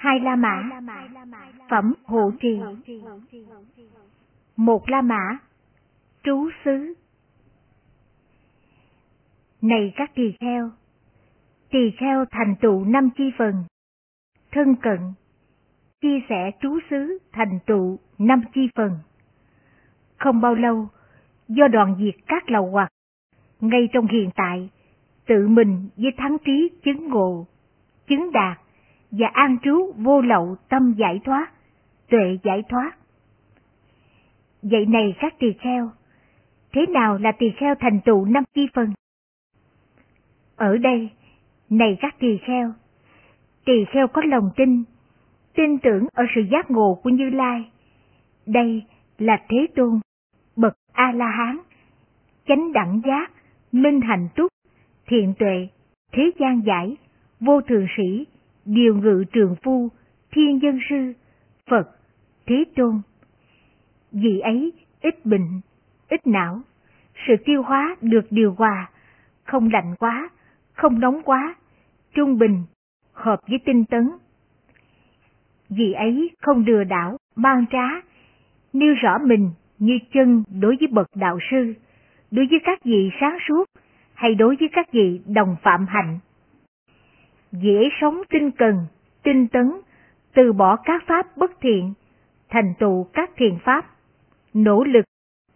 hai la mã, phẩm hộ trì, một la mã, trú xứ. Này các tỳ kheo, tỳ kheo thành tựu năm chi phần, thân cận, chia sẻ trú xứ thành tựu năm chi phần. Không bao lâu, do đoàn diệt các lầu hoặc, ngay trong hiện tại, tự mình với thắng trí chứng ngộ, chứng đạt và an trú vô lậu tâm giải thoát, tuệ giải thoát. Vậy này các tỳ kheo, thế nào là tỳ kheo thành tựu năm chi phần? Ở đây, này các tỳ kheo, tỳ kheo có lòng tin, tin tưởng ở sự giác ngộ của Như Lai. Đây là Thế Tôn, bậc A-la-hán, chánh đẳng giác, minh hạnh túc, thiện tuệ, thế gian giải, vô thường sĩ, điều ngự trường phu, thiên dân sư, Phật, Thế Tôn. Vì ấy ít bệnh, ít não, sự tiêu hóa được điều hòa, không lạnh quá, không nóng quá, trung bình, hợp với tinh tấn. Vì ấy không lừa đảo, mang trá, nêu rõ mình như chân đối với bậc đạo sư, đối với các vị sáng suốt, hay đối với các vị đồng phạm hạnh. Dễ sống tinh cần, tinh tấn, từ bỏ các pháp bất thiện, thành tựu các thiền pháp, nỗ lực,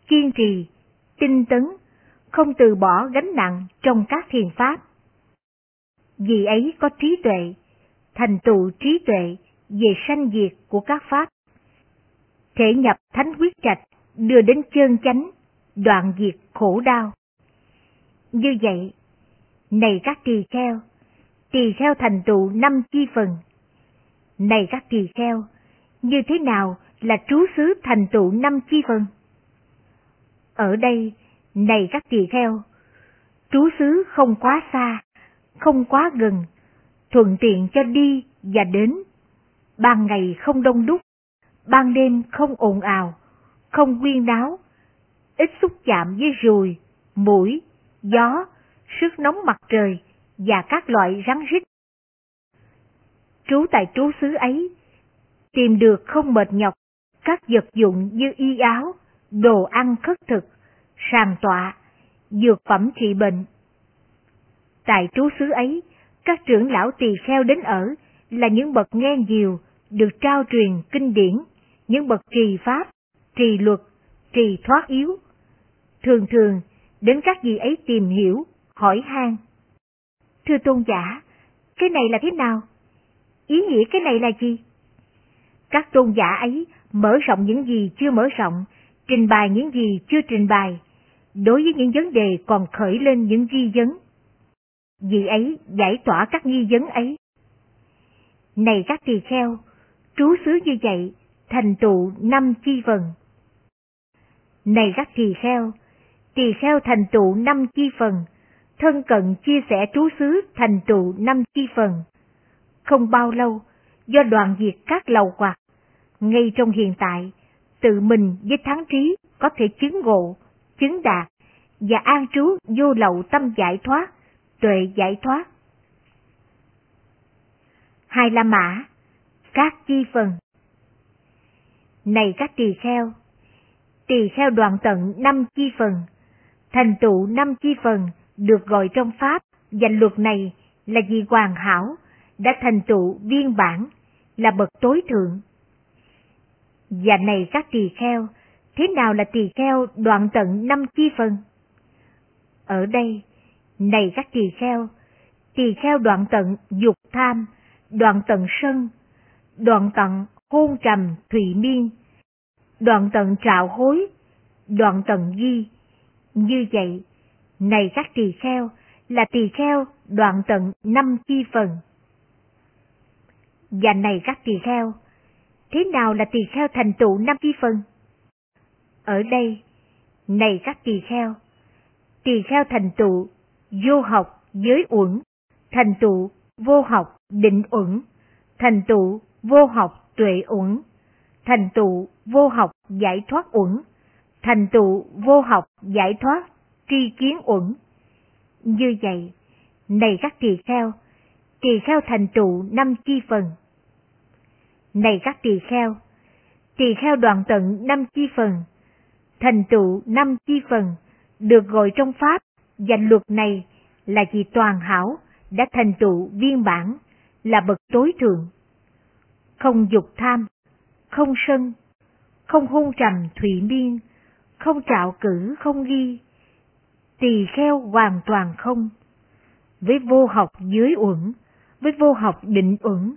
kiên trì, tinh tấn, không từ bỏ gánh nặng trong các thiền pháp. Vì ấy có trí tuệ, thành tựu trí tuệ về sanh diệt của các pháp. Thể nhập thánh quyết trạch đưa đến chân chánh, đoạn diệt khổ đau. Như vậy, này các tỳ kheo, tỳ kheo thành tựu năm chi phần. Này các tỳ kheo, như thế nào là trú xứ thành tựu năm chi phần? Ở đây, này các tỳ kheo, trú xứ không quá xa, không quá gần, thuận tiện cho đi và đến. Ban ngày không đông đúc, ban đêm không ồn ào, không quyên đáo, ít xúc chạm với ruồi, mũi, gió, sức nóng mặt trời và các loại rắn rít. Trú tại trú xứ ấy, tìm được không mệt nhọc các vật dụng như y áo, đồ ăn khất thực, sàn tọa, dược phẩm trị bệnh. Tại trú xứ ấy, các trưởng lão tỳ kheo đến ở là những bậc nghe nhiều, được trao truyền kinh điển, những bậc trì pháp, trì luật, trì thoát yếu. Thường thường, đến các vị ấy tìm hiểu, hỏi han. Thưa tôn giả, cái này là thế nào? Ý nghĩa cái này là gì? Các tôn giả ấy mở rộng những gì chưa mở rộng, trình bày những gì chưa trình bày, đối với những vấn đề còn khởi lên những nghi vấn. Vì ấy giải tỏa các nghi vấn ấy. Này các tỳ kheo, trú xứ như vậy, thành tựu năm chi phần. Này các tỳ kheo, tỳ kheo thành tựu năm chi phần, thân cận chia sẻ trú xứ thành trụ năm chi phần. Không bao lâu, do đoàn diệt các lầu quạt ngay trong hiện tại, tự mình với thắng trí có thể chứng ngộ, chứng đạt và an trú vô lậu tâm giải thoát, tuệ giải thoát. Hai La Mã, các chi phần Này các tỳ kheo, tỳ kheo đoạn tận năm chi phần, thành tựu năm chi phần được gọi trong Pháp danh luật này là vì hoàn hảo, đã thành tựu viên bản, là bậc tối thượng. Và này các tỳ kheo, thế nào là tỳ kheo đoạn tận năm chi phần? Ở đây, này các tỳ kheo, tỳ kheo đoạn tận dục tham, đoạn tận sân, đoạn tận hôn trầm thủy miên, đoạn tận trạo hối, đoạn tận di. Như vậy, này các tỳ kheo, là tỳ kheo đoạn tận năm chi phần. Và này các tỳ kheo, thế nào là tỳ kheo thành tựu năm chi phần? Ở đây, này các tỳ kheo, tỳ kheo thành tựu vô học giới uẩn, thành tựu vô học định uẩn, thành tựu vô học tuệ uẩn, thành tựu vô học giải thoát uẩn, thành tựu vô học giải thoát tri kiến uẩn. Như vậy, này các tỳ kheo, tỳ kheo thành trụ năm chi phần. Này các tỳ kheo, tỳ kheo đoạn tận năm chi phần, thành trụ năm chi phần, được gọi trong Pháp, danh luật này là vì toàn hảo đã thành trụ viên bản, là bậc tối thượng. Không dục tham, không sân, không hôn trầm thủy miên, không trạo cử không ghi, tỳ kheo hoàn toàn không, với vô học dưới uẩn, với vô học định uẩn,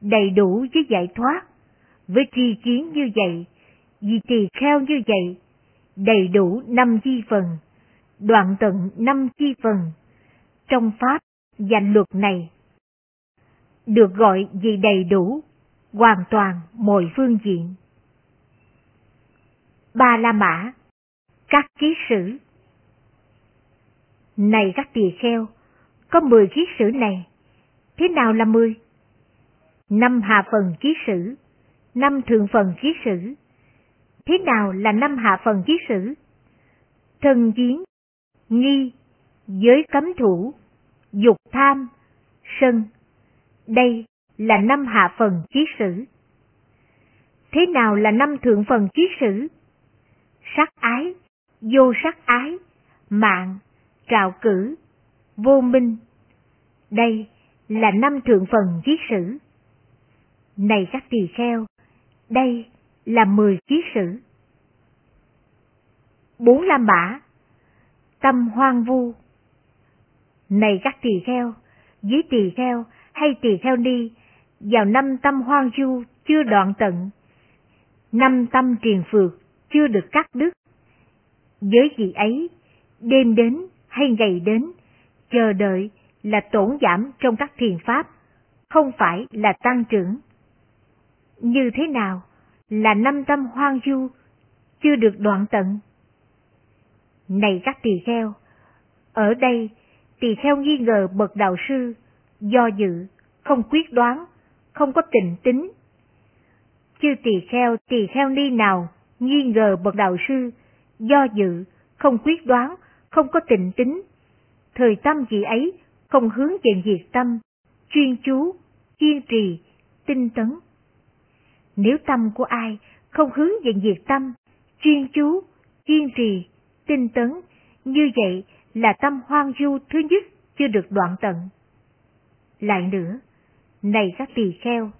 đầy đủ với giải thoát, với tri kiến như vậy, vì tỳ kheo như vậy, đầy đủ năm chi phần, đoạn tận năm chi phần. Trong Pháp, danh luật này được gọi vì đầy đủ, hoàn toàn mọi phương diện. Ba La Mã Các ký sử này các tỳ kheo, có mười kiết sử này. Thế nào là mười? Năm hạ phần kiết sử, năm thượng phần kiết sử. Thế nào là năm hạ phần kiết sử? Thân chiến, nghi, giới cấm thủ, dục tham, sân. Đây là năm hạ phần kiết sử. Thế nào là năm thượng phần kiết sử? Sắc ái, vô sắc ái, mạng, trạo cử, vô minh. Đây là năm thượng phần kiết sử. Này các tỳ kheo, đây là mười kiết sử. Bốn lam bả, tâm hoang vu. Này các tỳ kheo, dưới tỳ kheo hay tỳ kheo ni, vào năm tâm hoang du chưa đoạn tận, năm tâm triền phược chưa được cắt đứt. Với vị ấy, đêm đến hay ngày đến, chờ đợi là tổn giảm trong các thiền pháp, không phải là tăng trưởng. Như thế nào là năm tâm hoang du, chưa được đoạn tận? Này các tỳ kheo, ở đây tỳ kheo nghi ngờ bậc đạo sư, do dự, không quyết đoán, không có tình tính. Chư tỳ kheo tỳ kheo ni nào nghi ngờ bậc đạo sư, do dự, không quyết đoán, không có tình tính. Thời tâm vị ấy không hướng về diệt tâm, chuyên chú, kiên trì, tinh tấn. Nếu tâm của ai không hướng về diệt tâm, chuyên chú, kiên trì, tinh tấn, như vậy là tâm hoang du thứ nhất chưa được đoạn tận. Lại nữa, này các tỳ kheo,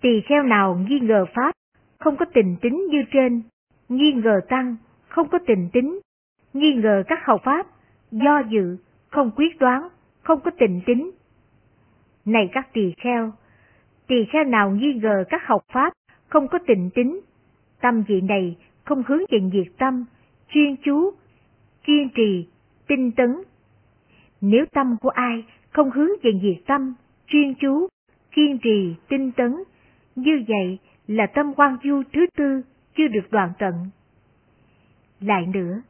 tỳ kheo nào nghi ngờ pháp, không có tình tính như trên, nghi ngờ tăng, không có tình tính, nghi ngờ các hầu pháp, do dự, không quyết đoán, không có tình tính. Này các tỳ kheo, tỳ kheo nào nghi ngờ các học pháp, không có tình tính, tâm vị này không hướng về diệt tâm, chuyên chú, kiên trì, tinh tấn. Nếu tâm của ai không hướng về diệt tâm, chuyên chú, kiên trì, tinh tấn, như vậy là tâm quan du thứ tư chưa được đoạn tận. Lại nữa,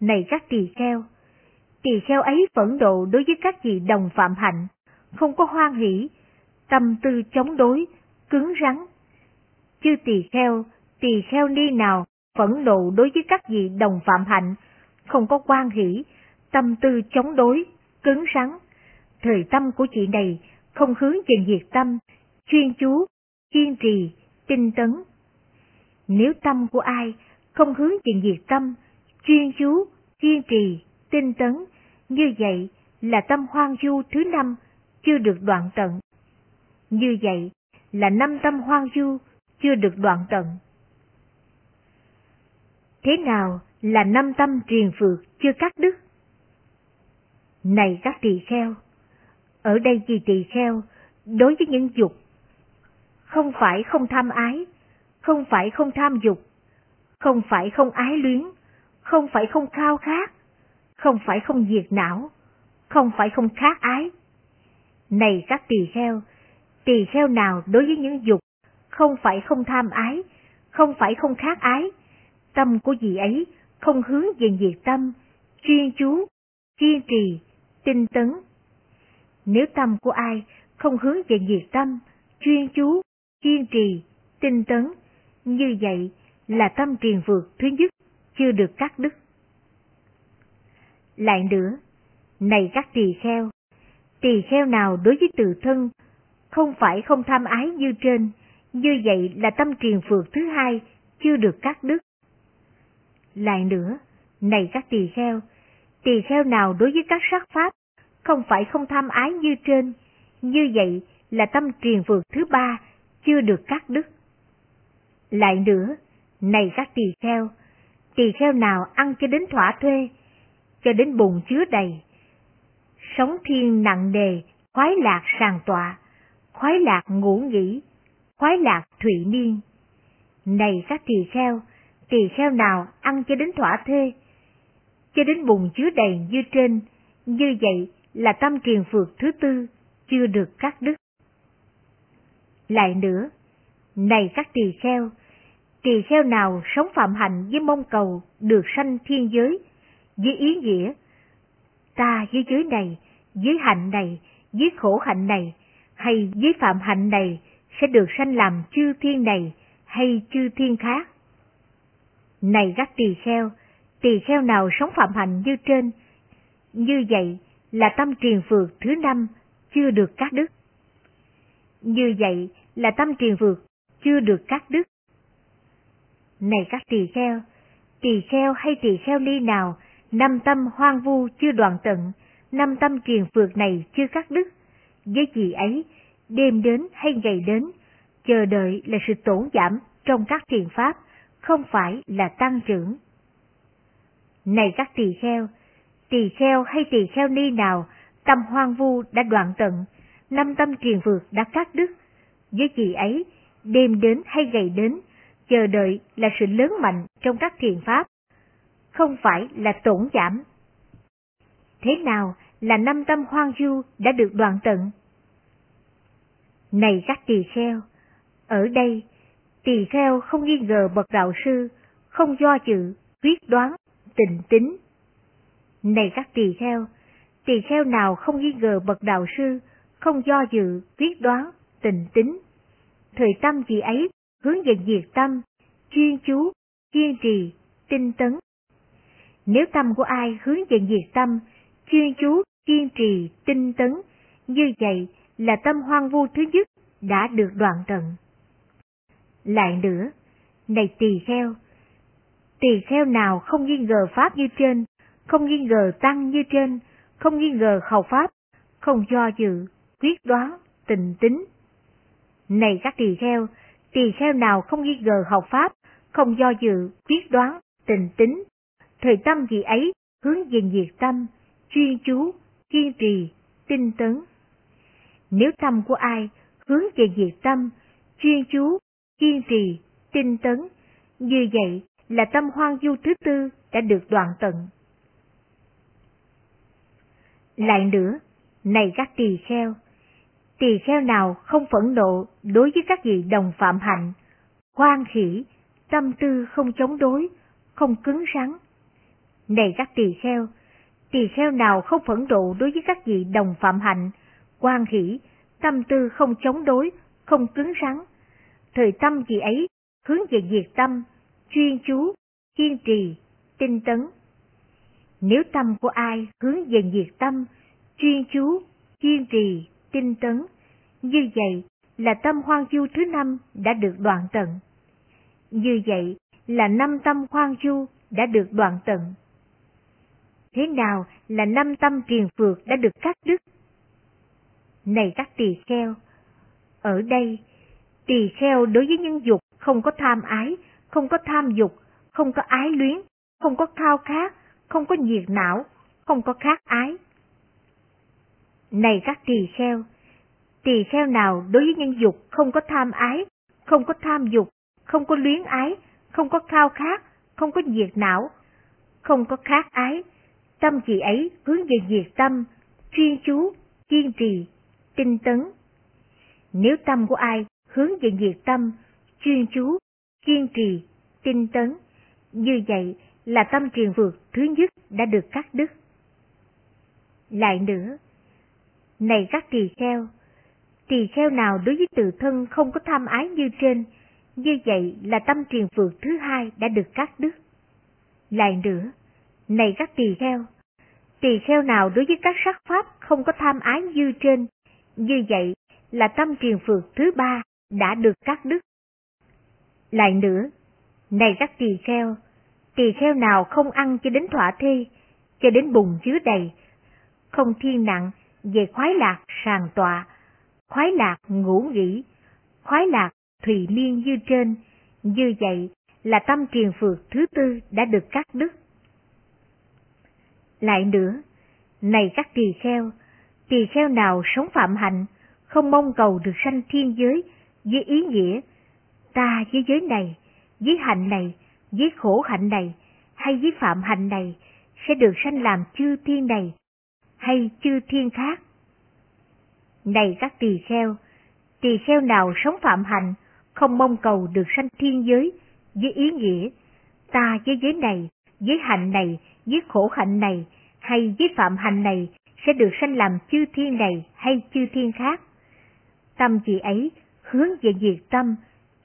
này các tỳ kheo, tỳ kheo ấy phẫn độ đối với các vị đồng phạm hạnh, không có hoan hỷ, tâm tư chống đối, cứng rắn. Chư tỳ kheo, tỳ kheo ni nào phẫn nộ đối với các vị đồng phạm hạnh, không có quan hỷ, tâm tư chống đối, cứng rắn. Thời tâm của chị này không hướng về diệt tâm, chuyên chú, kiên trì, tinh tấn. Nếu tâm của ai không hướng về diệt tâm, chuyên chú, kiên trì, tinh tấn, như vậy là tâm hoang du thứ năm chưa được đoạn tận. Như vậy là năm tâm hoang du chưa được đoạn tận. Thế nào là năm tâm triền phược chưa cắt đứt? Này các tỳ kheo, ở đây vì tỳ kheo, đối với những dục, không phải không tham ái, không phải không tham dục, không phải không ái luyến, không phải không khao khát, không phải không diệt não, không phải không khát ái. Này các tỳ kheo, tỳ kheo nào đối với những dục, không phải không tham ái, không phải không khát ái, tâm của vị ấy không hướng về diệt tâm, chuyên chú, kiên trì, tinh tấn. Nếu tâm của ai không hướng về diệt tâm, chuyên chú, kiên trì, tinh tấn, như vậy là tâm triền vượt thứ nhất chưa được cắt đứt. Lại nữa, này các tỳ kheo, tỳ kheo nào đối với tự thân không phải không tham ái như trên, như vậy là tâm triền phược thứ hai chưa được cắt đứt. Lại nữa, này các tỳ kheo, tỳ kheo nào đối với các sắc pháp, không phải không tham ái như trên, như vậy là tâm triền phượt thứ ba chưa được cắt đứt. Lại nữa, này các tỳ kheo, tỳ kheo nào ăn cho đến thỏa thuê, cho đến bụng chứa đầy, sống thiên nặng đề, khoái lạc sàng tọa, khoái lạc ngủ nghỉ, khoái lạc thụy niên. Này các tỳ kheo, tỳ kheo nào ăn cho đến thỏa thuê, cho đến bụng chứa đầy như trên, như vậy là tâm triền phược thứ tư chưa được cắt đứt. Lại nữa, này các tỳ kheo, tỳ kheo nào sống phạm hạnh với mong cầu được sanh thiên giới, với ý nghĩa, ta với giới này, với hạnh này, với khổ hạnh này, hay với phạm hạnh này sẽ được sanh làm chư thiên này hay chư thiên khác. Này các tỳ kheo, tỳ kheo nào sống phạm hạnh như trên, như vậy là tâm triền vượt thứ năm chưa được các đức Như vậy là tâm triền vượt chưa được các đức này các tỳ kheo, tỳ kheo hay tỳ kheo ni nào, năm tâm hoang vu chưa đoạn tận, năm tâm truyền phược này chưa cắt đứt, với gì ấy, đêm đến hay ngày đến, chờ đợi là sự tổn giảm trong các thiền pháp, không phải là tăng trưởng. Này các tỳ kheo, tỳ kheo hay tỳ kheo ni nào, tâm hoang vu đã đoạn tận, năm tâm truyền vượt đã cắt đứt, với gì ấy, đêm đến hay ngày đến, chờ đợi là sự lớn mạnh trong các thiền pháp, không phải là tổn giảm. Thế nào là năm tâm hoang du đã được đoạn tận? Này các tỳ kheo, ở đây, tỳ kheo không nghi ngờ bậc đạo sư, không do dự, quyết đoán, tình tính. Này các tỳ kheo, tỳ kheo nào không nghi ngờ bậc đạo sư, không do dự, quyết đoán, tình tính. Thời tâm gì ấy hướng về diệt tâm, chuyên chú, kiên trì, tinh tấn. Nếu tâm của ai hướng về diệt tâm, chuyên chú, kiên trì, tinh tấn, như vậy là tâm hoang vu thứ nhất đã được đoạn tận. Lại nữa, này tỳ kheo, tỳ kheo nào không nghi ngờ pháp như trên, không nghi ngờ tăng như trên, không nghi ngờ khẩu pháp, không do dự, quyết đoán, tình tính. Này các tỳ kheo, tỳ kheo nào không nghi ngờ học pháp, không do dự, quyết đoán, tình tính, thời tâm gì ấy hướng về diệt tâm, chuyên chú, kiên trì, tinh tấn. Nếu tâm của ai hướng về diệt tâm, chuyên chú, kiên trì, tinh tấn, như vậy là tâm hoang du thứ tư đã được đoạn tận. Lại nữa, này các tỳ kheo, tỳ kheo nào không phẫn nộ đối với các vị đồng phạm hạnh, hoan khỉ, tâm tư không chống đối, không cứng rắn. Này các tỳ kheo, tỳ kheo nào không phẫn nộ đối với các vị đồng phạm hạnh, hoan khỉ, tâm tư không chống đối, không cứng rắn. Thời tâm gì ấy hướng về diệt tâm, chuyên chú, kiên trì, tinh tấn. Nếu tâm của ai hướng về diệt tâm, chuyên chú, kiên trì, tinh tấn, như vậy là tâm hoang du thứ năm đã được đoạn tận. Như vậy là năm tâm hoang du đã được đoạn tận. Thế nào là năm tâm triền phược đã được cắt đứt? Này các tỳ kheo, ở đây, tỳ kheo đối với nhân dục không có tham ái, không có tham dục, không có ái luyến, không có khao khát, không có nhiệt não, không có khát ái. Này các tỳ kheo, tỳ kheo nào đối với nhân dục không có tham ái, không có tham dục, không có luyến ái, không có khao khát, không có nhiệt não, không có khát ái, tâm chị ấy hướng về diệt tâm, chuyên chú, kiên trì, tinh tấn. Nếu tâm của ai hướng về diệt tâm, chuyên chú, kiên trì, tinh tấn, như vậy là tâm truyền vượt thứ nhất đã được cắt đứt. Lại nữa, này các tỳ kheo, tỳ kheo nào đối với tự thân không có tham ái như trên, như vậy là tâm triền vượt thứ hai đã được cắt đứt. Lại nữa, này các tỳ kheo, tỳ kheo nào đối với các sắc pháp không có tham ái như trên, như vậy là tâm triền phược thứ ba đã được cắt đứt. Lại nữa, này các tỳ kheo, tỳ kheo nào không ăn cho đến thỏa thê, cho đến bùng chứa đầy, không thiên nặng về khoái lạc sàng tọa, khoái lạc ngủ nghỉ, khoái lạc thùy miên như trên, như vậy là tâm triền phược thứ tư đã được cắt đứt. Lại nữa, này các tỳ kheo, tỳ kheo nào sống phạm hạnh, không mong cầu được sanh thiên giới với ý nghĩa ta với giới này, với hạnh này, với khổ hạnh này, hay với phạm hạnh này, sẽ được sanh làm chư thiên này, hay chư thiên khác. Này các tỳ kheo, tỳ kheo nào sống phạm hạnh, không mong cầu được sanh thiên giới, với ý nghĩa ta với giới này, với hạnh này, với khổ hạnh này, hay với phạm hạnh này, sẽ được sanh làm chư thiên này hay chư thiên khác. Tâm chị ấy hướng về diệt tâm,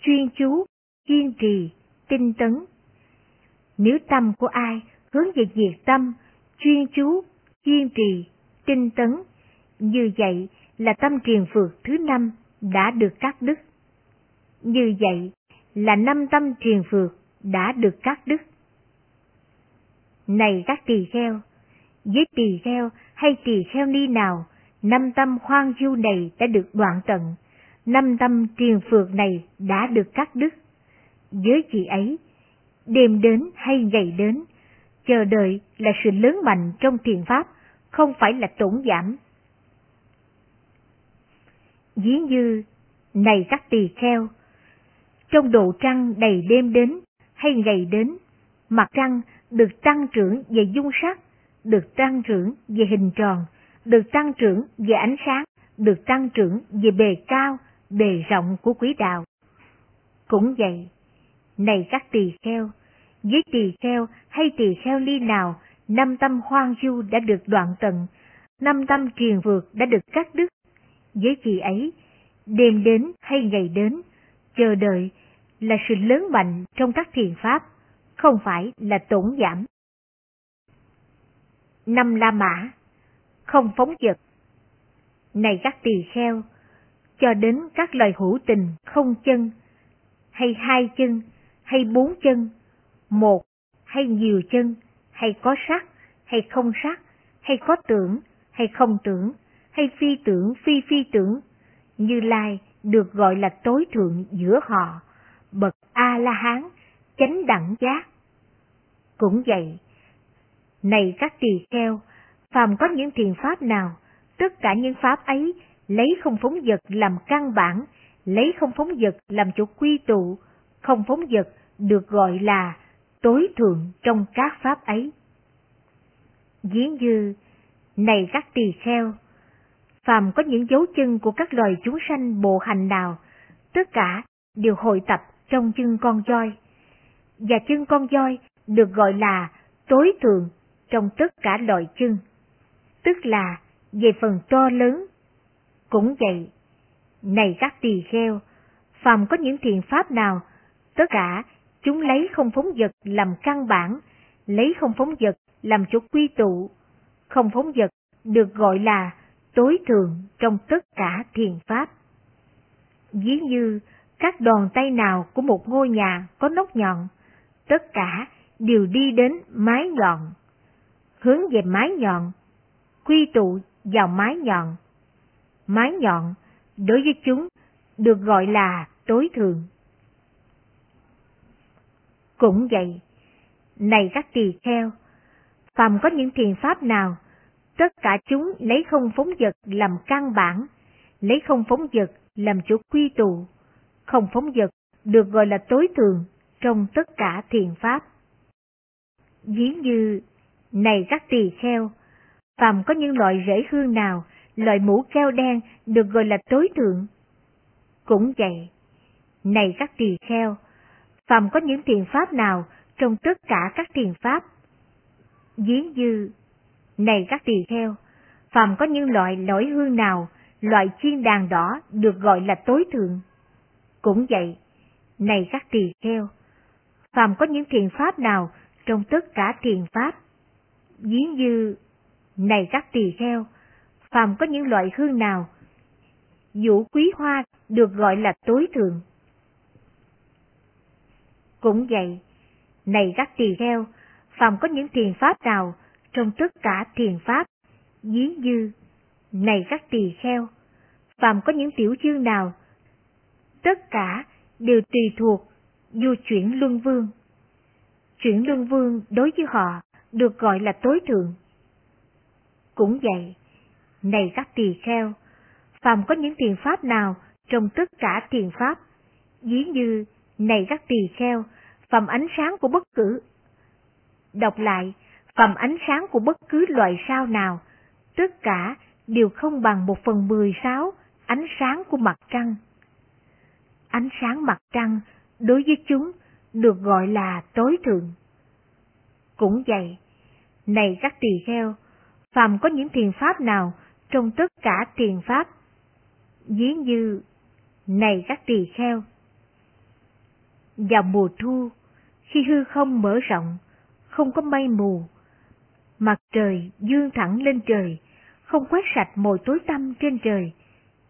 chuyên chú, kiên trì, tinh tấn. Nếu tâm của ai hướng về diệt tâm, chuyên chú, kiên trì, tinh tấn, như vậy là tâm triền phược thứ năm đã được cắt đứt. Như vậy là năm tâm triền phược đã được cắt đứt. Này các tỳ kheo, với tỳ kheo hay tỳ kheo ni nào, năm tâm khoan du này đã được đoạn tận, năm tâm triền phược này đã được cắt đứt. Với chị ấy, đêm đến hay ngày đến, chờ đợi là sự lớn mạnh trong thiền pháp, không phải là tổn giảm. Dĩ như, này các tỳ kheo, trong độ trăng đầy đêm đến hay ngày đến, mặt trăng được tăng trưởng về dung sắc, được tăng trưởng về hình tròn, được tăng trưởng về ánh sáng, được tăng trưởng về bề cao, bề rộng của quỹ đạo. Cũng vậy, này các tỳ kheo, với tỳ kheo hay tỳ kheo ly nào, năm tâm hoang du đã được đoạn tận, năm tâm triền vượt đã được cắt đứt. Với chị ấy, đêm đến hay ngày đến, chờ đợi là sự lớn mạnh trong các thiền pháp, không phải là tổn giảm. Năm La Mã Không phóng dật Này các tỳ kheo, cho đến các loài hữu tình không chân, hay hai chân, hay bốn chân, một hay nhiều chân, hay có sắc, hay không sắc, hay có tưởng, hay không tưởng, hay phi tưởng, phi phi tưởng, Như Lai được gọi là tối thượng giữa họ, bậc A-la-hán, chánh đẳng giác. Cũng vậy, này các tỳ kheo, phàm có những thiền pháp nào, tất cả những pháp ấy lấy không phóng vật làm căn bản, lấy không phóng vật làm chỗ quy tụ, không phóng vật được gọi là tối thượng trong các pháp ấy. Ví như, này các tỳ kheo, phàm có những dấu chân của các loài chúng sanh bộ hành nào, tất cả đều hội tập trong chân con voi. Và chân con voi được gọi là tối thượng trong tất cả loại chân, tức là về phần to lớn. Cũng vậy, này các tỳ kheo, phàm có những thiền pháp nào, tất cả chúng lấy không phóng vật làm căn bản, lấy không phóng vật làm chỗ quy tụ. Không phóng vật được gọi là tối thượng trong tất cả thiền pháp. Ví như các đòn tay nào của một ngôi nhà có nóc nhọn, tất cả đều đi đến mái nhọn, hướng về mái nhọn, quy tụ vào mái nhọn. Mái nhọn, đối với chúng, được gọi là tối thượng. Cũng vậy, này các tỳ kheo, phàm có những thiền pháp nào, tất cả chúng lấy không phóng vật làm căn bản, lấy không phóng vật làm chỗ quy tụ, không phóng vật được gọi là tối thượng trong tất cả thiền pháp. Ví như, này các tỳ kheo, phàm có những loại rễ hương nào, loại mũ keo đen được gọi là tối thượng. Cũng vậy, này các tỳ kheo, phàm có những thiền pháp nào trong tất cả các thiền pháp. Ví dư, này các tỳ kheo, phàm có những loại lõi hương nào, loại chiên đàn đỏ được gọi là tối thượng. Cũng vậy, này các tỳ kheo, phàm có những thiền pháp nào trong tất cả thiền pháp. Ví dư, này các tỳ kheo, phàm có những loại hương nào, vũ quý hoa được gọi là tối thượng. Cũng vậy, này các tỳ kheo, phàm có những thiền pháp nào trong tất cả thiền pháp, ví như, này các tỳ kheo, phàm có những tiểu chương nào, tất cả đều tùy thuộc du chuyển luân vương. Chuyển luân vương đối với họ được gọi là tối thượng. Cũng vậy, này các tỳ kheo, phàm có những thiền pháp nào trong tất cả thiền pháp, ví như, này các tỳ kheo, phẩm ánh sáng của bất cứ. Đọc lại, phẩm ánh sáng của bất cứ loại sao nào, tất cả đều không bằng một phần mười sáu ánh sáng của mặt trăng. Ánh sáng mặt trăng đối với chúng được gọi là tối thượng. Cũng vậy, này các tỳ kheo, phàm có những thiền pháp nào trong tất cả thiền pháp, ví như, này các tỳ kheo. Vào mùa thu, khi hư không mở rộng, không có mây mù, mặt trời dương thẳng lên trời, không quét sạch mồi tối tăm trên trời,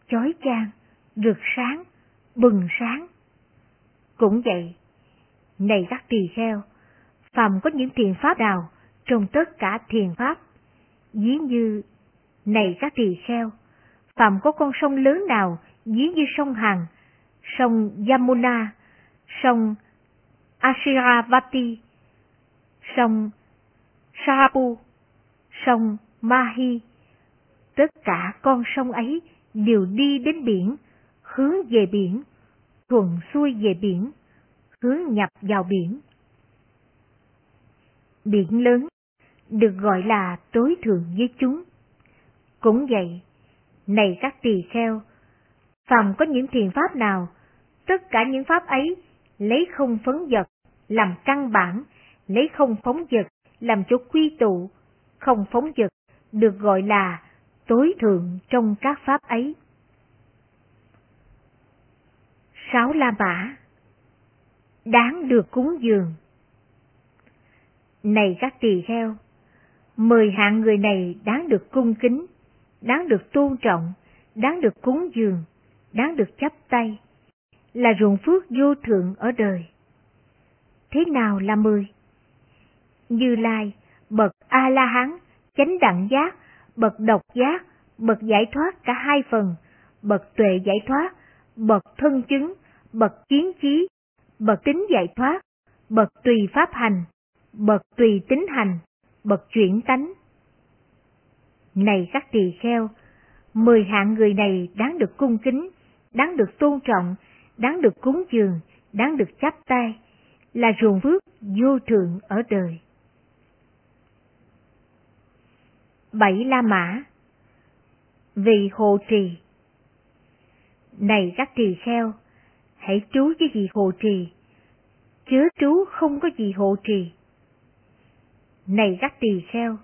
chói chang, rực sáng, bừng sáng. Cũng vậy, này các tỳ kheo, phàm có những thiền pháp nào trong tất cả thiền pháp, ví như, này các tỳ kheo, phàm có con sông lớn nào ví như sông Hằng, sông Yamuna, sông Ashiravati, sông Sarapu, sông Mahi, tất cả con sông ấy đều đi đến biển, hướng về biển, thuận xuôi về biển, hướng nhập vào biển. Biển lớn được gọi là tối thượng với chúng. Cũng vậy, này các tỳ kheo, phàm có những thiền pháp nào, tất cả những pháp ấy lấy không phấn vật làm căn bản, lấy không phóng vật làm chỗ quy tụ, không phóng vật được gọi là tối thượng trong các pháp ấy. Sáu La Mã. Đáng được cúng dường. Này các tỳ kheo, mười hạng người này đáng được cung kính, đáng được tôn trọng, đáng được cúng dường, đáng được chấp tay, là ruộng phước vô thượng ở đời. Thế nào là mười? Như Lai, bậc A-la-hán, chánh đẳng giác, bậc độc giác, bậc giải thoát cả hai phần, bậc tuệ giải thoát, bậc thân chứng, bậc kiến trí, bậc tính giải thoát, bậc tùy pháp hành, bậc tùy tính hành, bậc chuyển tánh. Này các tỳ kheo, mười hạng người này đáng được cung kính, đáng được tôn trọng, đáng được cúng dường, đáng được chắp tay, là ruồng phước vô thượng ở đời. Bảy La Mã Vị hộ trì Này các tỳ kheo, hãy trú với vị hộ trì, chớ trú không có gì hộ trì. Này các tỳ kheo,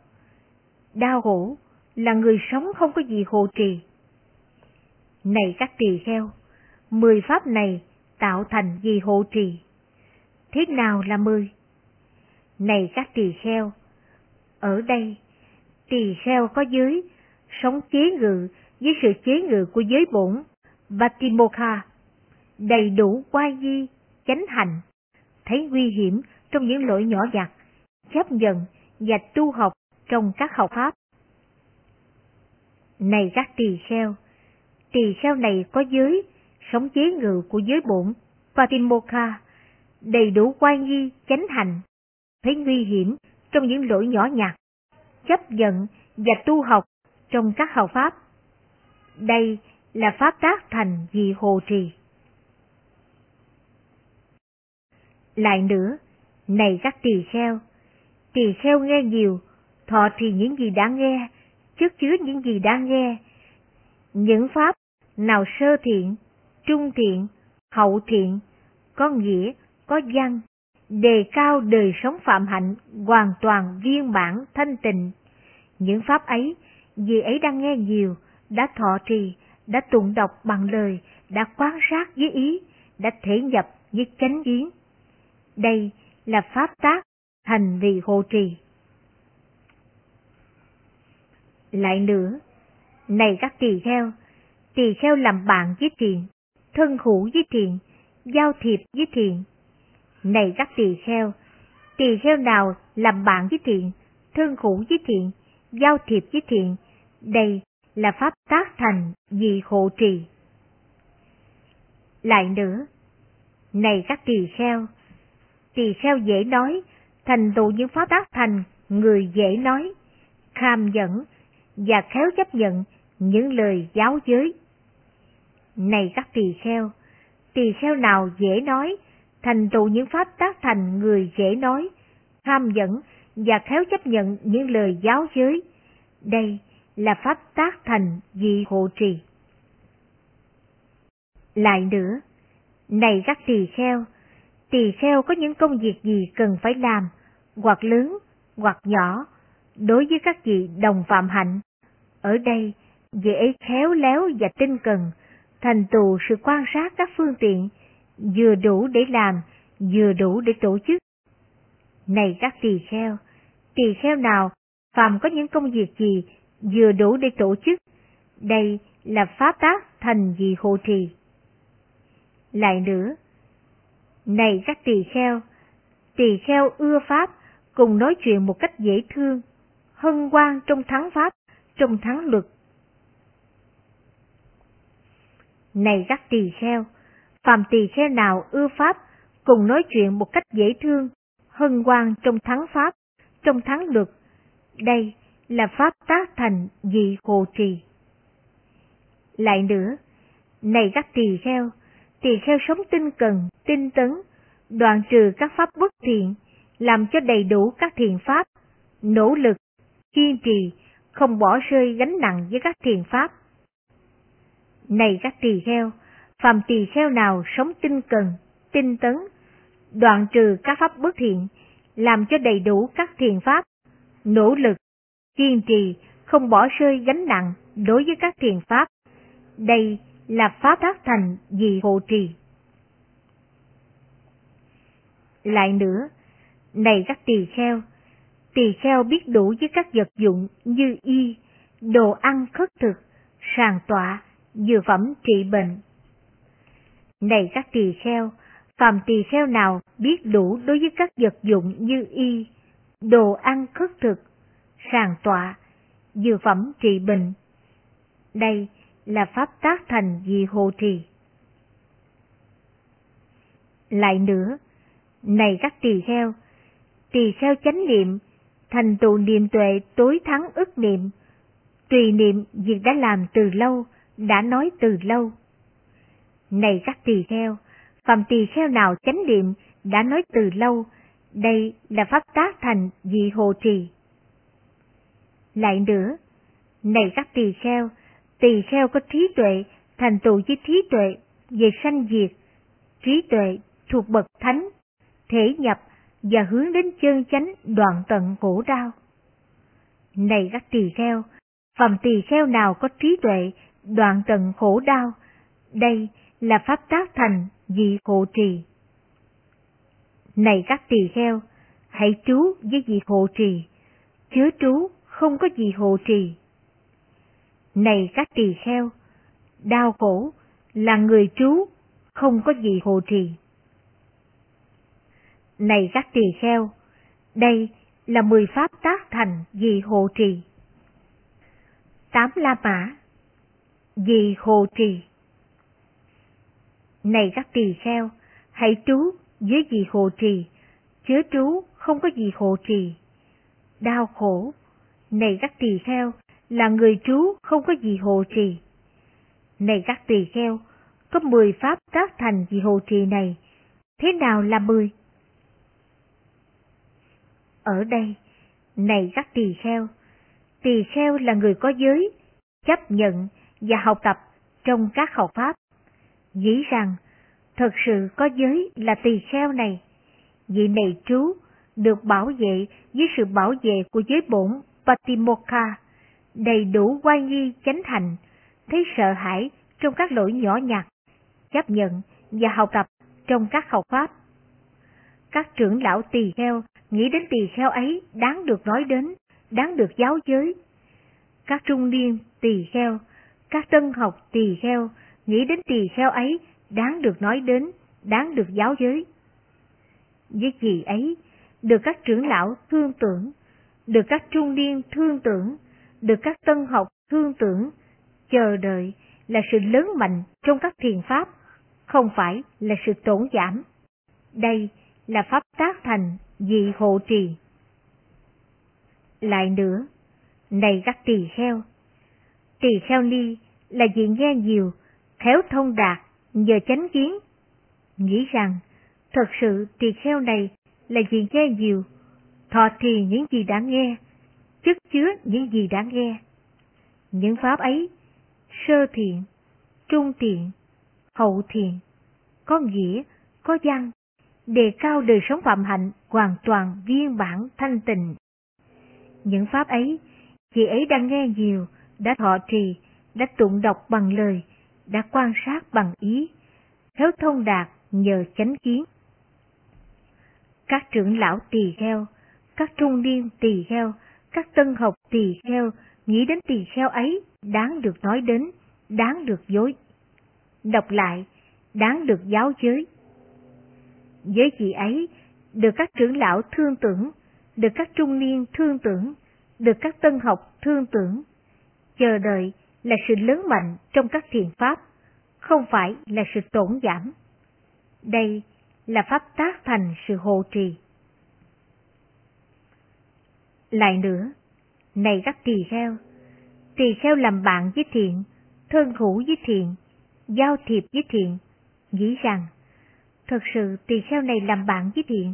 đau hổ là người sống không có gì hộ trì. Này các tỳ kheo, mười pháp này tạo thành gì hộ trì. Thế nào là mười? Này các tỳ kheo, ở đây, tỳ kheo có giới, sống chế ngự với sự chế ngự của giới bổn, Vatimokha, đầy đủ quay di, chánh hành, thấy nguy hiểm trong những lỗi nhỏ nhặt, chấp nhận và tu học trong các học pháp. Này các tỳ kheo, tỳ kheo này có giới, sống chế ngự của giới bổn, Patimokha, đầy đủ quay nghi, chánh hành, thấy nguy hiểm trong những lỗi nhỏ nhặt, chấp nhận và tu học trong các học pháp. Đây là pháp tác thành vị hồ trì. Lại nữa, này các tỳ kheo, tỳ kheo nghe nhiều, thọ trì những gì đã nghe, chất chứa những gì đã nghe. Những pháp nào sơ thiện, trung thiện, hậu thiện, có nghĩa, có văn, đề cao đời sống phạm hạnh hoàn toàn viên mãn thanh tịnh. Những pháp ấy, vì ấy đang nghe nhiều, đã thọ trì, đã tụng đọc bằng lời, đã quan sát với ý, đã thể nhập với chánh kiến. Đây là pháp tác hành vị hộ trì. Lại nữa, này các tỳ kheo, tỳ kheo làm bạn với thiện, thân hữu với thiện, giao thiệp với thiện. Này các tỳ kheo, tỳ kheo nào làm bạn với thiện, thân hữu với thiện, giao thiệp với thiện, đây là pháp tác thành vì hộ trì. Lại nữa, này các tỳ kheo, tỳ kheo dễ nói, thành tựu những pháp tác thành người dễ nói, kham dẫn và khéo chấp nhận những lời giáo giới. Này các tỳ kheo, tỳ kheo nào dễ nói, thành tựu những pháp tác thành người dễ nói, tham dẫn và khéo chấp nhận những lời giáo giới. Đây là pháp tác thành vị hộ trì. Lại nữa, này các tỳ kheo, tỳ kheo có những công việc gì cần phải làm, hoặc lớn, hoặc nhỏ, đối với các vị đồng phạm hạnh. Ở đây, dễ khéo léo và tinh cần, thành tựu sự quan sát các phương tiện, vừa đủ để làm, vừa đủ để tổ chức. Này các tỳ kheo, tỳ kheo nào phàm có những công việc gì vừa đủ để tổ chức, đây là pháp tác thành vị hộ trì. Lại nữa, này các tỳ kheo, tỳ kheo ưa pháp, cùng nói chuyện một cách dễ thương, hân hoan trong thắng pháp, trong thắng luật. Này các tỳ kheo, phàm tỳ kheo nào ưa pháp, cùng nói chuyện một cách dễ thương, hân hoan trong thắng pháp, trong thắng luật. Đây là pháp tác thành dị hộ trì. Lại nữa, này các tỳ kheo, tỳ kheo sống tinh cần, tinh tấn, đoạn trừ các pháp bất thiện, làm cho đầy đủ các thiện pháp, nỗ lực, kiên trì, không bỏ rơi gánh nặng với các thiền pháp. Này các tỳ kheo, phàm tỳ kheo nào sống tinh cần, tinh tấn, đoạn trừ các pháp bất thiện, làm cho đầy đủ các thiền pháp, nỗ lực, kiên trì, không bỏ rơi gánh nặng đối với các thiền pháp. Đây là pháp tác thành vì hộ trì. Lại nữa, này các tỳ kheo, tỳ kheo biết đủ với các vật dụng như y, đồ ăn khất thực, sàng tọa, dược phẩm trị bệnh. Này các tỳ kheo, phàm tỳ kheo nào biết đủ đối với các vật dụng như y, đồ ăn khất thực, sàng tọa, dược phẩm trị bệnh. Đây là pháp tác thành vì hộ trì. Lại nữa, này các tỳ kheo, tỳ kheo chánh niệm, thành tựu niệm tuệ tối thắng ức niệm, tùy niệm việc đã làm từ lâu, đã nói từ lâu. Này các tỳ kheo, phàm tỳ kheo nào chánh niệm đã nói từ lâu, đây là pháp tác thành vị hộ trì. Lại nữa, này các tỳ kheo, tỳ kheo có trí tuệ, thành tựu với trí tuệ về sanh diệt, trí tuệ thuộc bậc thánh, thể nhập và hướng đến chân chánh đoạn tận khổ đau. Này các tỳ kheo, phàm tỳ kheo nào có trí tuệ, đoạn tận khổ đau, đây là pháp tác thành vị hộ trì. Này các tỳ kheo, hãy trú với vị hộ trì, chứa trú không có gì hộ trì. Này các tỳ kheo, đau khổ là người trú, không có gì hộ trì. Này các tỳ kheo, đây là mười pháp tác thành vì hộ trì. Tám La Mã vì hồ trì Này các tỳ kheo, hãy trú dưới vị hộ trì, chớ trú không có gì hộ trì. Đau khổ này các tỳ kheo, là người trú không có gì hộ trì. Này các tỳ kheo, có mười pháp tác thành vị hộ trì này, thế nào là mười? Ở đây, này các tỳ kheo, tỳ kheo là người có giới, chấp nhận và học tập trong các học pháp. Dĩ rằng, thật sự có giới là tỳ kheo này. Vị này trú được bảo vệ với sự bảo vệ của giới bổn Patimokkha, đầy đủ quan nghi chánh thành, thấy sợ hãi trong các lỗi nhỏ nhặt, chấp nhận và học tập trong các học pháp. Các trưởng lão tỳ kheo nghĩ đến tỳ kheo ấy đáng được nói đến, đáng được giáo giới. Các trung niên tỳ kheo các tân học tỳ kheo, nghĩ đến tỳ kheo ấy, đáng được nói đến, đáng được giáo giới. Với gì ấy, được các trưởng lão thương tưởng, được các trung niên thương tưởng, được các tân học thương tưởng, chờ đợi là sự lớn mạnh trong các thiền pháp, không phải là sự tổn giảm. Đây là pháp tác thành dị hộ trì. Lại nữa, này các tỳ kheo, tỳ kheo ni là vị nghe nhiều, khéo thông đạt, nhờ chánh kiến. Nghĩ rằng, thật sự tỳ kheo này là vị nghe nhiều, thọ thì những gì đã nghe, chất chứa những gì đã nghe. Những pháp ấy, sơ thiện, trung thiện, hậu thiện, có nghĩa, có văn, đề cao đời sống phạm hạnh hoàn toàn viên bản thanh tịnh. Những pháp ấy, chị ấy đang nghe nhiều, đã thọ trì, đã tụng đọc bằng lời, đã quan sát bằng ý, khéo thông đạt nhờ chánh kiến. Các trưởng lão tỳ kheo, các trung niên tỳ kheo, các tân học tỳ kheo, nghĩ đến tỳ kheo ấy đáng được nói đến, đáng được dối. Đọc lại, đáng được giáo giới. Với chị ấy, được các trưởng lão thương tưởng, được các trung niên thương tưởng, được các tân học thương tưởng. Chờ đợi là sự lớn mạnh trong các thiền pháp, không phải là sự tổn giảm. Đây là pháp tác thành sự hộ trì. Lại nữa, này các tỳ kheo, tỳ kheo làm bạn với thiện, thân hữu với thiện, giao thiệp với thiện, nghĩ rằng, thật sự tỳ kheo này làm bạn với thiện,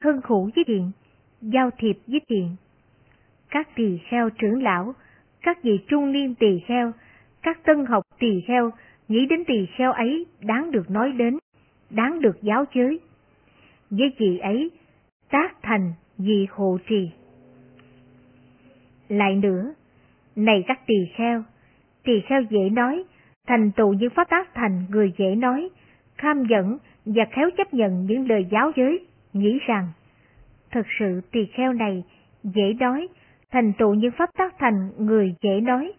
thân hữu với thiện, giao thiệp với thiện. Các tỳ kheo trưởng lão, các vị trung niên tỳ kheo, các tân học tỳ kheo, nghĩ đến tỳ kheo ấy đáng được nói đến, đáng được giáo giới. Với chị ấy, tác thành vị hộ trì. Lại nữa, này các tỳ kheo, tỳ kheo dễ nói, thành tựu những pháp tác thành người dễ nói, kham dẫn và khéo chấp nhận những lời giáo giới, nghĩ rằng, thật sự tỳ kheo này dễ nói, thành tựu những pháp tác thành người dễ nói,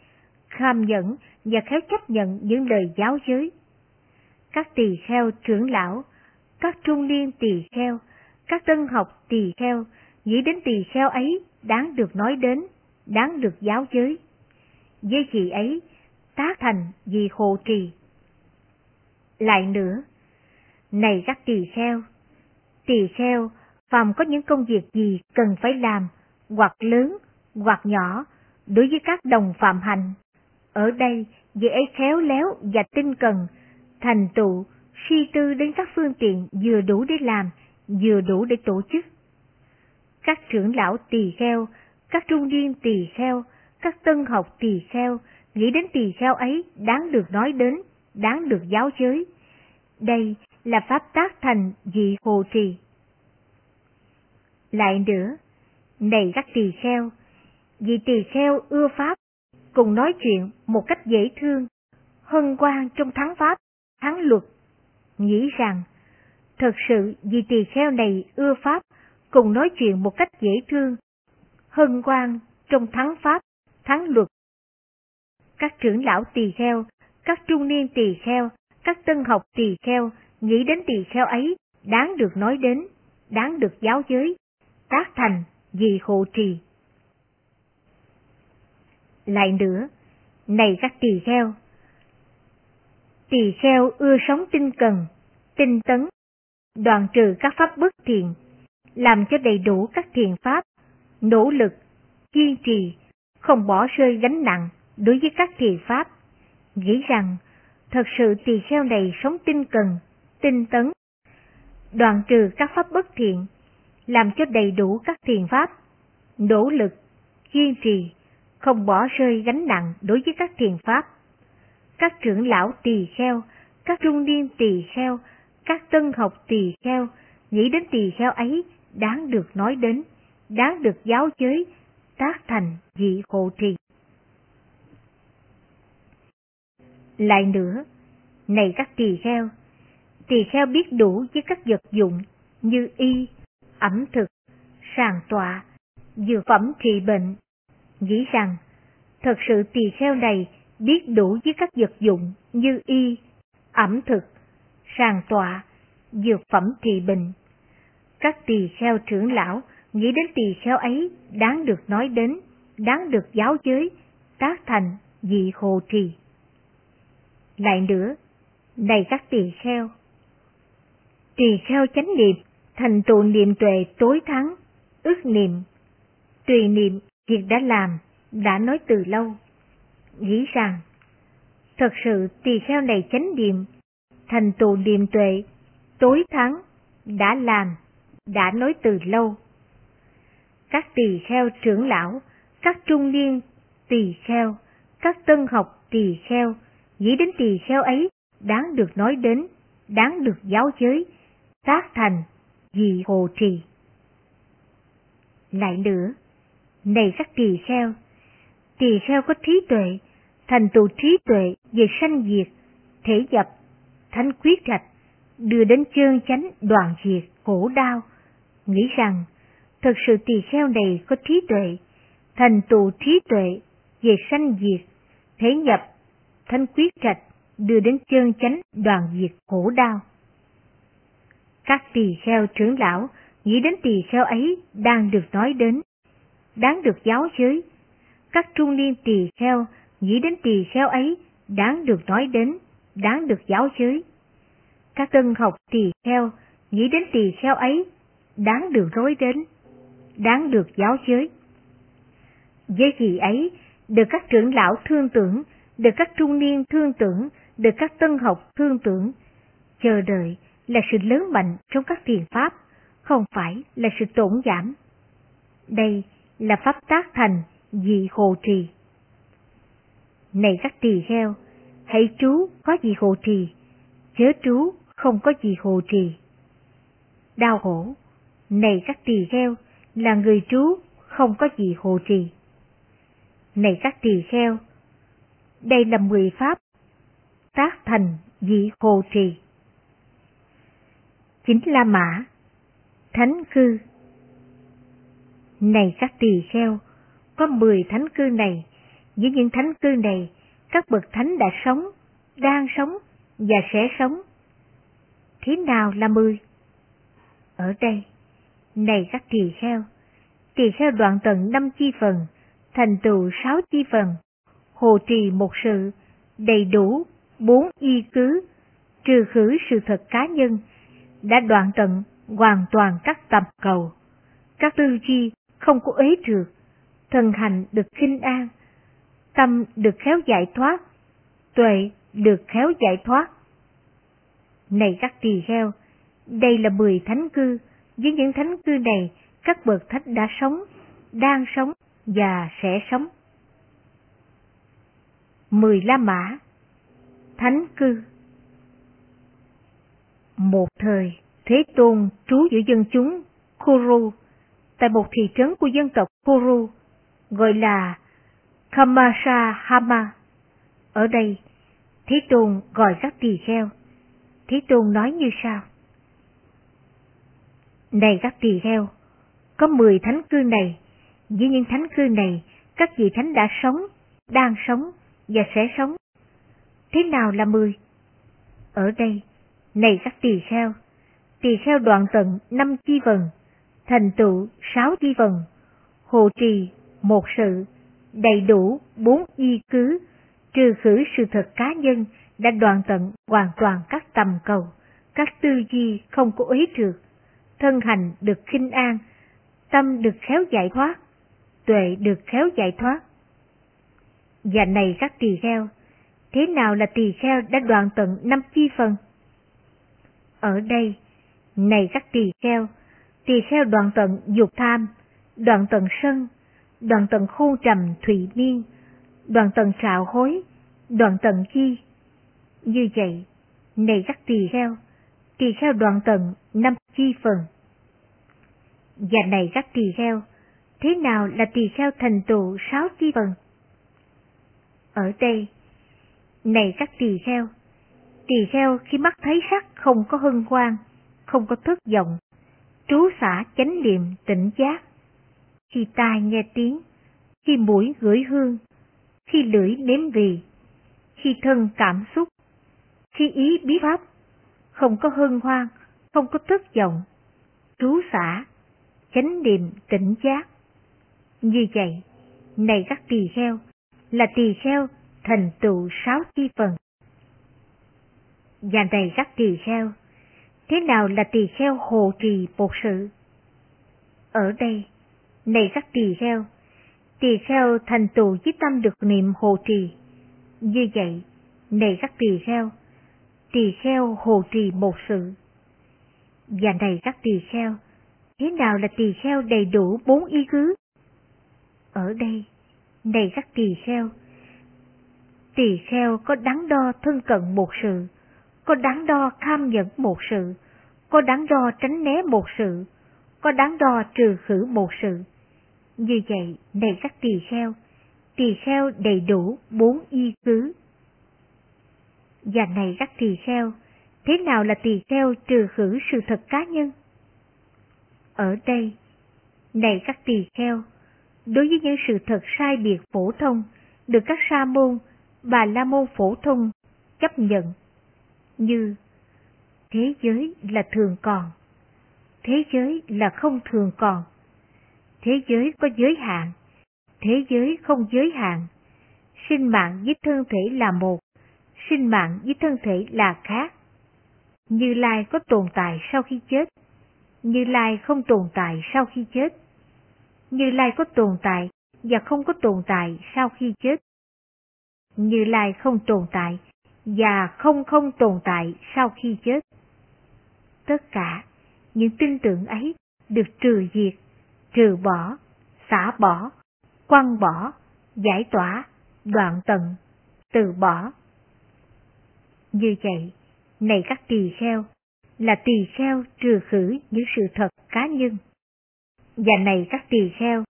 kham nhẫn và khéo chấp nhận những lời giáo giới. Các tỳ kheo trưởng lão, các trung niên tỳ kheo, các tân học tỳ kheo, nghĩ đến tỳ kheo ấy đáng được nói đến, đáng được giáo giới. Với chị ấy, tác thành vì hộ trì. Lại nữa, này các tỳ kheo, tỳ kheo phàm có những công việc gì cần phải làm, hoặc lớn, hoặc nhỏ, đối với các đồng phạm hành. Ở đây, vị ấy khéo léo và tinh cần, thành tựu, suy tư đến các phương tiện vừa đủ để làm, vừa đủ để tổ chức. Các trưởng lão tỳ kheo, các trung niên tỳ kheo, các tân học tỳ kheo, nghĩ đến tỳ kheo ấy đáng được nói đến, đáng được giáo giới. Đây là pháp tác thành dị hồ trì. Lại nữa, này các tỳ kheo, vị tỳ kheo ưa pháp, cùng nói chuyện một cách dễ thương, hân hoan trong thắng pháp, thắng luật, nghĩ rằng, thật sự vị tỳ kheo này ưa pháp, cùng nói chuyện một cách dễ thương, hân hoan trong thắng pháp, thắng luật. Các trưởng lão tỳ kheo, các trung niên tỳ kheo, các tân học tỳ kheo, nghĩ đến tỳ kheo ấy, đáng được nói đến, đáng được giáo giới, tác thành vì hộ trì. Lại nữa, này các tỳ kheo, tỳ kheo ưa sống tinh cần, tinh tấn, đoạn trừ các pháp bất thiện, làm cho đầy đủ các thiền pháp, nỗ lực, kiên trì, không bỏ rơi gánh nặng đối với các thiền pháp, nghĩ rằng thật sự tỳ kheo này sống tinh cần, tinh tấn, đoạn trừ các pháp bất thiện, làm cho đầy đủ các thiền pháp, nỗ lực, kiên trì, không bỏ rơi gánh nặng đối với các thiền pháp. Các trưởng lão tỳ kheo, các trung niên tỳ kheo, các tân học tỳ kheo, nghĩ đến tỳ kheo ấy đáng được nói đến, đáng được giáo giới, tác thành vị hộ trì. Lại nữa, này các tỳ kheo, tỳ kheo biết đủ với các vật dụng như y, ẩm thực, sàng tọa, dược phẩm trị bệnh, nghĩ rằng thật sự tỳ kheo này biết đủ với các vật dụng như y, ẩm thực, sàng tọa, dược phẩm trị bệnh. Các tỳ kheo trưởng lão nghĩ đến tỳ kheo ấy đáng được nói đến, đáng được giáo giới, tác thành vị hồ trì. Lại nữa, này các tỳ kheo, tỳ kheo chánh niệm, thành tựu niệm tuệ tối thắng, ước niệm, tùy niệm việc đã làm, đã nói từ lâu. Nghĩ rằng, thật sự tỳ kheo này chánh niệm, thành tựu niệm tuệ, tối thắng, đã làm, đã nói từ lâu. Các tỳ kheo trưởng lão, các trung niên tỳ kheo, các tân học tỳ kheo, nghĩ đến tỳ kheo ấy đáng được nói đến, đáng được giáo giới, tác thành, vì hồ trì. Lại nữa, này các tỳ kheo, tỳ kheo có trí tuệ, thành tựu trí tuệ về sanh diệt, thể nhập, thánh quyết trạch, đưa đến chơn chánh đoạn diệt, khổ đau, nghĩ rằng thật sự tỳ kheo này có trí tuệ, thành tựu trí tuệ về sanh diệt, thể nhập, thánh quyết trạch, đưa đến chân chánh đoàn diệt khổ đau. Các tỳ kheo trưởng lão nghĩ đến tỳ kheo ấy đang được nói đến, đáng được giáo giới. Các trung niên tỳ kheo nghĩ đến tỳ kheo ấy đáng được nói đến, đáng được giáo giới. Các tân học tỳ kheo nghĩ đến tỳ kheo ấy đáng được nói đến, đáng được giáo giới. Với gì ấy, được các trưởng lão thương tưởng, được các trung niên thương tưởng, được các tân học thương tưởng, chờ đợi là sự lớn mạnh trong các thiền pháp, không phải là sự tổn giảm. Đây là pháp tác thành dị hồ trì. Này các tỳ kheo, hãy trú có gì hồ trì, chớ trú không có gì hồ trì. Đau khổ, này các tỳ kheo, là người trú không có gì hồ trì. Này các tỳ kheo, đây là mười pháp tác thành dị hồ trì. Chính La Mã, Thánh Cư này các tỳ kheo, có mười thánh cư này, với những thánh cư này, các bậc thánh đã sống, đang sống và sẽ sống. Thế nào là mười? Ở đây, này các tỳ kheo, tỳ kheo đoạn tận năm chi phần, thành tựu sáu chi phần, hồ trì một sự, đầy đủ bốn y cứ, trừ khử sự thật cá nhân, đã đoạn tận hoàn toàn các tập cầu, các tư duy không có ế trượt, thần hành được kinh an, tâm được khéo giải thoát, tuệ được khéo giải thoát. Này các tỳ kheo, đây là mười thánh cư, với những thánh cư này, các bậc thánh đã sống, đang sống và sẽ sống. Mười La Mã Thánh cư Một thời, Thế Tôn trú giữa dân chúng Kuru, tại một thị trấn của dân tộc Kuru, gọi là Kamasahama. Ở đây, Thế Tôn gọi các tỳ kheo. Thế Tôn nói như sau. Này các tỳ kheo, có mười thánh cư này, với những thánh cư này, các vị thánh đã sống, đang sống và sẽ sống. Thế nào là mười? Ở đây, này các tỳ kheo, tỳ kheo đoạn tận năm chi vần, thành tựu sáu chi phần, hộ trì một sự, đầy đủ bốn y cứ, trừ khử sự thật cá nhân đã đoạn tận hoàn toàn các tầm cầu, các tư duy không có ý trượt, thân hành được khinh an, tâm được khéo giải thoát, tuệ được khéo giải thoát. Và này các tỳ kheo, thế nào là tỳ kheo đã đoạn tận năm chi phần? Ở đây, này các tỳ kheo, tỳ kheo đoạn tận dục tham, đoạn tận sân, đoạn tận khu trầm thủy miên, đoạn tận trạo hối, đoạn tận chi. Như vậy, này các tỳ kheo, tỳ kheo đoạn tận năm chi phần. Và này các tỳ kheo, thế nào là tỳ kheo thành tựu sáu chi phần? Ở đây, này các tỳ kheo, tỳ kheo khi mắt thấy sắc không có hưng quang, không có thất vọng, trú xả chánh niệm tỉnh giác. Khi tai nghe tiếng, khi mũi gửi hương, khi lưỡi nếm vị, khi thân cảm xúc, khi ý biết pháp, không có hân hoan, không có thất vọng, trú xả, chánh niệm tỉnh giác. Như vậy, này các tỳ kheo, là tỳ kheo thành tựu sáu chi phần. Và này các tỳ kheo, thế nào là tỳ kheo hộ trì một sự? Ở đây, này các tỳ kheo, tỳ kheo thành tựu với tâm được niệm hộ trì. Như vậy, này các tỳ kheo, tỳ kheo hộ trì một sự. Và này các tỳ kheo, thế nào là tỳ kheo đầy đủ bốn ý cứ? Ở đây, này các tỳ kheo, tỳ kheo có đắn đo thân cận một sự, có đáng đo tham nhẫn một sự, có đáng đo tránh né một sự, có đáng đo trừ khử một sự. Như vậy, này các tỳ kheo, tỳ kheo đầy đủ bốn y cứ. Và này các tỳ kheo, thế nào là tỳ kheo trừ khử sự thật cá nhân? Ở đây, này các tỳ kheo, đối với những sự thật sai biệt phổ thông được các sa môn, bà la môn phổ thông chấp nhận, như thế giới là thường còn, thế giới là không thường còn, thế giới có giới hạn, thế giới không giới hạn, sinh mạng với thân thể là một, sinh mạng với thân thể là khác. Như Lai có tồn tại sau khi chết, Như Lai không tồn tại sau khi chết. Như Lai có tồn tại và không có tồn tại sau khi chết. Như Lai không tồn tại và không không tồn tại sau khi chết. Tất cả những tin tưởng ấy được trừ diệt, trừ bỏ, xả bỏ, quăng bỏ, giải tỏa, đoạn tận, từ bỏ. Như vậy, này các tỳ kheo, là tỳ kheo trừ khử những sự thật cá nhân. Và này các tỳ kheo,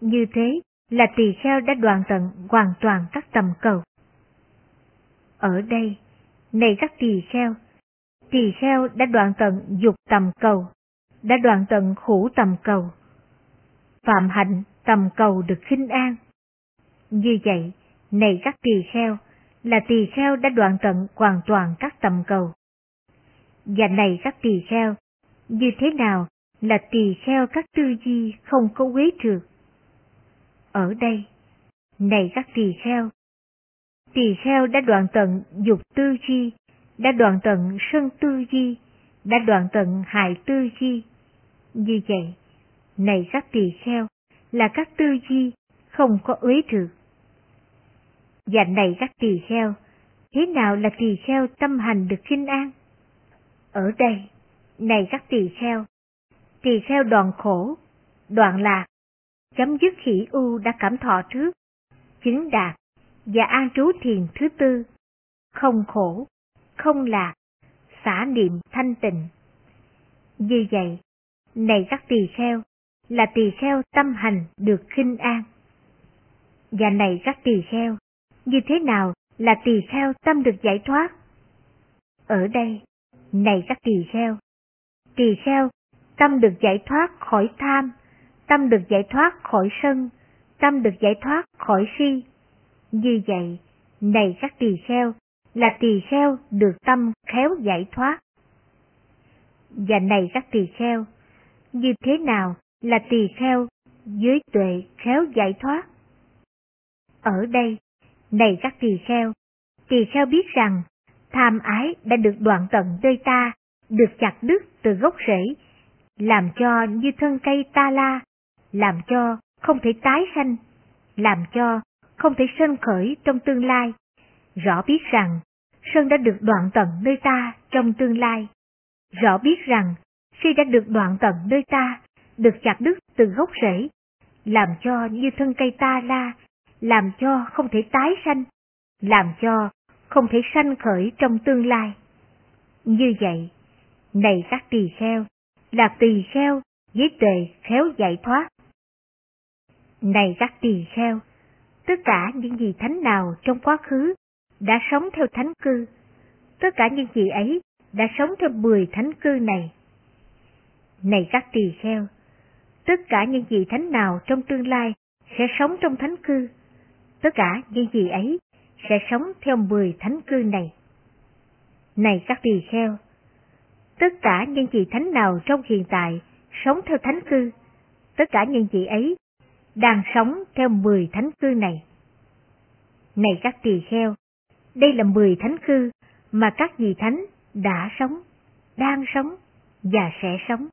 như thế là tỳ kheo đã đoạn tận hoàn toàn các tầm cầu. Ở đây, này các tỳ kheo, tỳ kheo đã đoạn tận dục tầm cầu, đã đoạn tận khủ tầm cầu. Phạm hạnh tầm cầu được khinh an. Như vậy, này các tỳ kheo, là tỳ kheo đã đoạn tận hoàn toàn các tầm cầu. Và này các tỳ kheo, như thế nào là tỳ kheo các tư duy không có quế trượt? Ở đây, này các tỳ kheo, tỳ kheo đã đoạn tận dục tư duy, đã đoạn tận sân tư duy, đã đoạn tận hại tư duy. Như vậy, này các tỳ kheo, là các tư duy không có uế trượt. Và này các tỳ kheo, thế nào là tỳ kheo tâm hành được kinh an? Ở đây, này các tỳ kheo, tỳ kheo đoạn khổ, đoạn lạc, chấm dứt khỉ u đã cảm thọ trước, chứng đạt và an trú thiền thứ tư, không khổ, không lạc, xả niệm thanh tịnh. Như vậy, này các tỳ kheo, là tỳ kheo tâm hành được khinh an. Và này các tỳ kheo, như thế nào là tỳ kheo tâm được giải thoát? Ở đây, này các tỳ kheo, tỳ kheo tâm được giải thoát khỏi tham, tâm được giải thoát khỏi sân, tâm được giải thoát khỏi si. Như vậy, này các tỳ kheo, là tỳ kheo được tâm khéo giải thoát. Và này các tỳ kheo, như thế nào là tỳ kheo dưới tuệ khéo giải thoát? Ở đây, này các tỳ kheo, tỳ kheo biết rằng tham ái đã được đoạn tận nơi ta, được chặt đứt từ gốc rễ, làm cho như thân cây ta la, làm cho không thể tái sanh, làm cho không thể sân khởi trong tương lai. Rõ biết rằng sân đã được đoạn tận nơi ta trong tương lai. Rõ biết rằng khi đã được đoạn tận nơi ta, được chặt đứt từ gốc rễ, làm cho như thân cây ta la, làm cho không thể tái sanh, làm cho không thể sanh khởi trong tương lai. Như vậy, này các tỳ kheo, là tỳ kheo với tề khéo giải thoát. Này các tỳ kheo, tất cả những gì thánh nào trong quá khứ đã sống theo thánh cư, tất cả những gì ấy đã sống theo mười thánh cư này. Này các tỳ kheo, tất cả những gì thánh nào trong tương lai sẽ sống trong thánh cư, tất cả những gì ấy sẽ sống theo mười thánh cư này. Này các tỳ kheo, tất cả những vị thánh nào trong hiện tại sống theo thánh cư, tất cả những vị ấy đang sống theo mười thánh cư này. Này các tỳ kheo, đây là mười thánh cư mà các vị thánh đã sống, đang sống và sẽ sống.